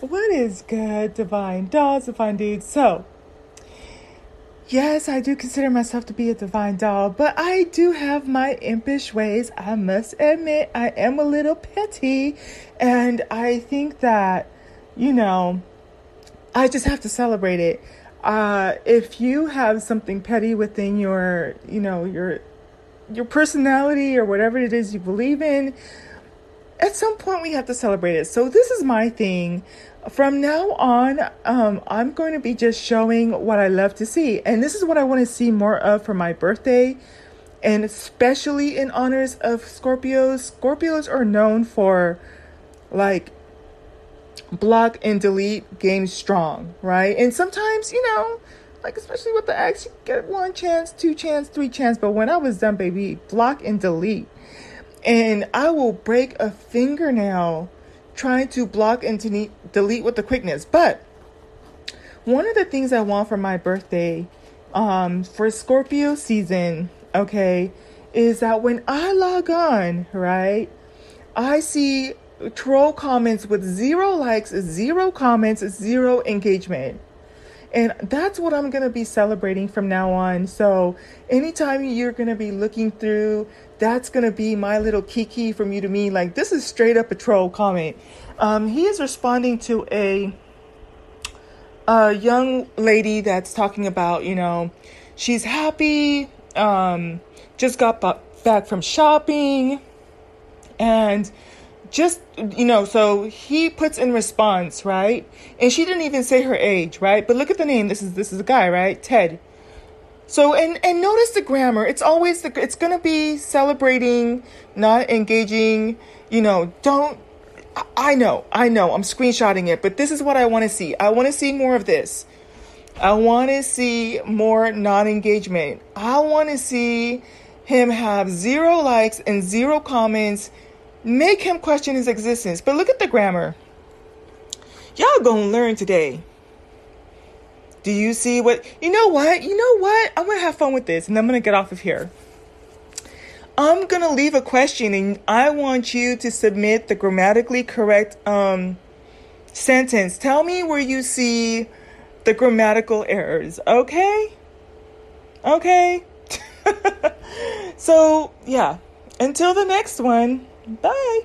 What is good, divine dolls, divine dudes? So, yes, I do consider myself to be a divine doll, but I do have my impish ways. I must admit, I am a little petty, and I think that, you know, I just have to celebrate it. Uh, if you have something petty within your, you know, your your personality or whatever it is you believe in, at some point we have to celebrate it. So this is my thing. From now on, um, I'm going to be just showing what I love to see, and this is what I want to see more of for my birthday, and especially in honors of Scorpios. Scorpios are known for like block and delete game strong, right? And sometimes, you know, like especially with the X, you get one chance, two chance, three chance. But when I was done, baby, block and delete and I will break a fingernail trying to block and delete with the quickness. But one of the things I want for my birthday, um, for Scorpio season, okay, is that when I log on, right, I see troll comments with zero likes, zero comments, zero engagement. And that's what I'm going to be celebrating from now on. So, anytime you're going to be looking through, that's going to be my little kiki from you to me. Like, this is straight up a troll comment. Um, he is responding to a, a young lady that's talking about, you know, she's happy, um, just got back from shopping, and just you know so he puts in response right? And she didn't even say her age right? But look at the name. This is this is a guy right? Ted. So and and notice the grammar. It's always the it's to be celebrating not engaging you know don't i know i know i'm screenshotting it but this is what i want to see. I want to see more of this. I want to see more non-engagement. I want to see him have zero likes and zero comments make him question his existence. But look at the grammar. Y'all gonna learn today. Do you see what? You know what? You know what? I'm gonna have fun with this and I'm gonna get off of here. I'm gonna leave a question and I want you to submit the grammatically correct um, sentence. Tell me where you see the grammatical errors, okay? Okay? so, yeah. Until the next one. Bye.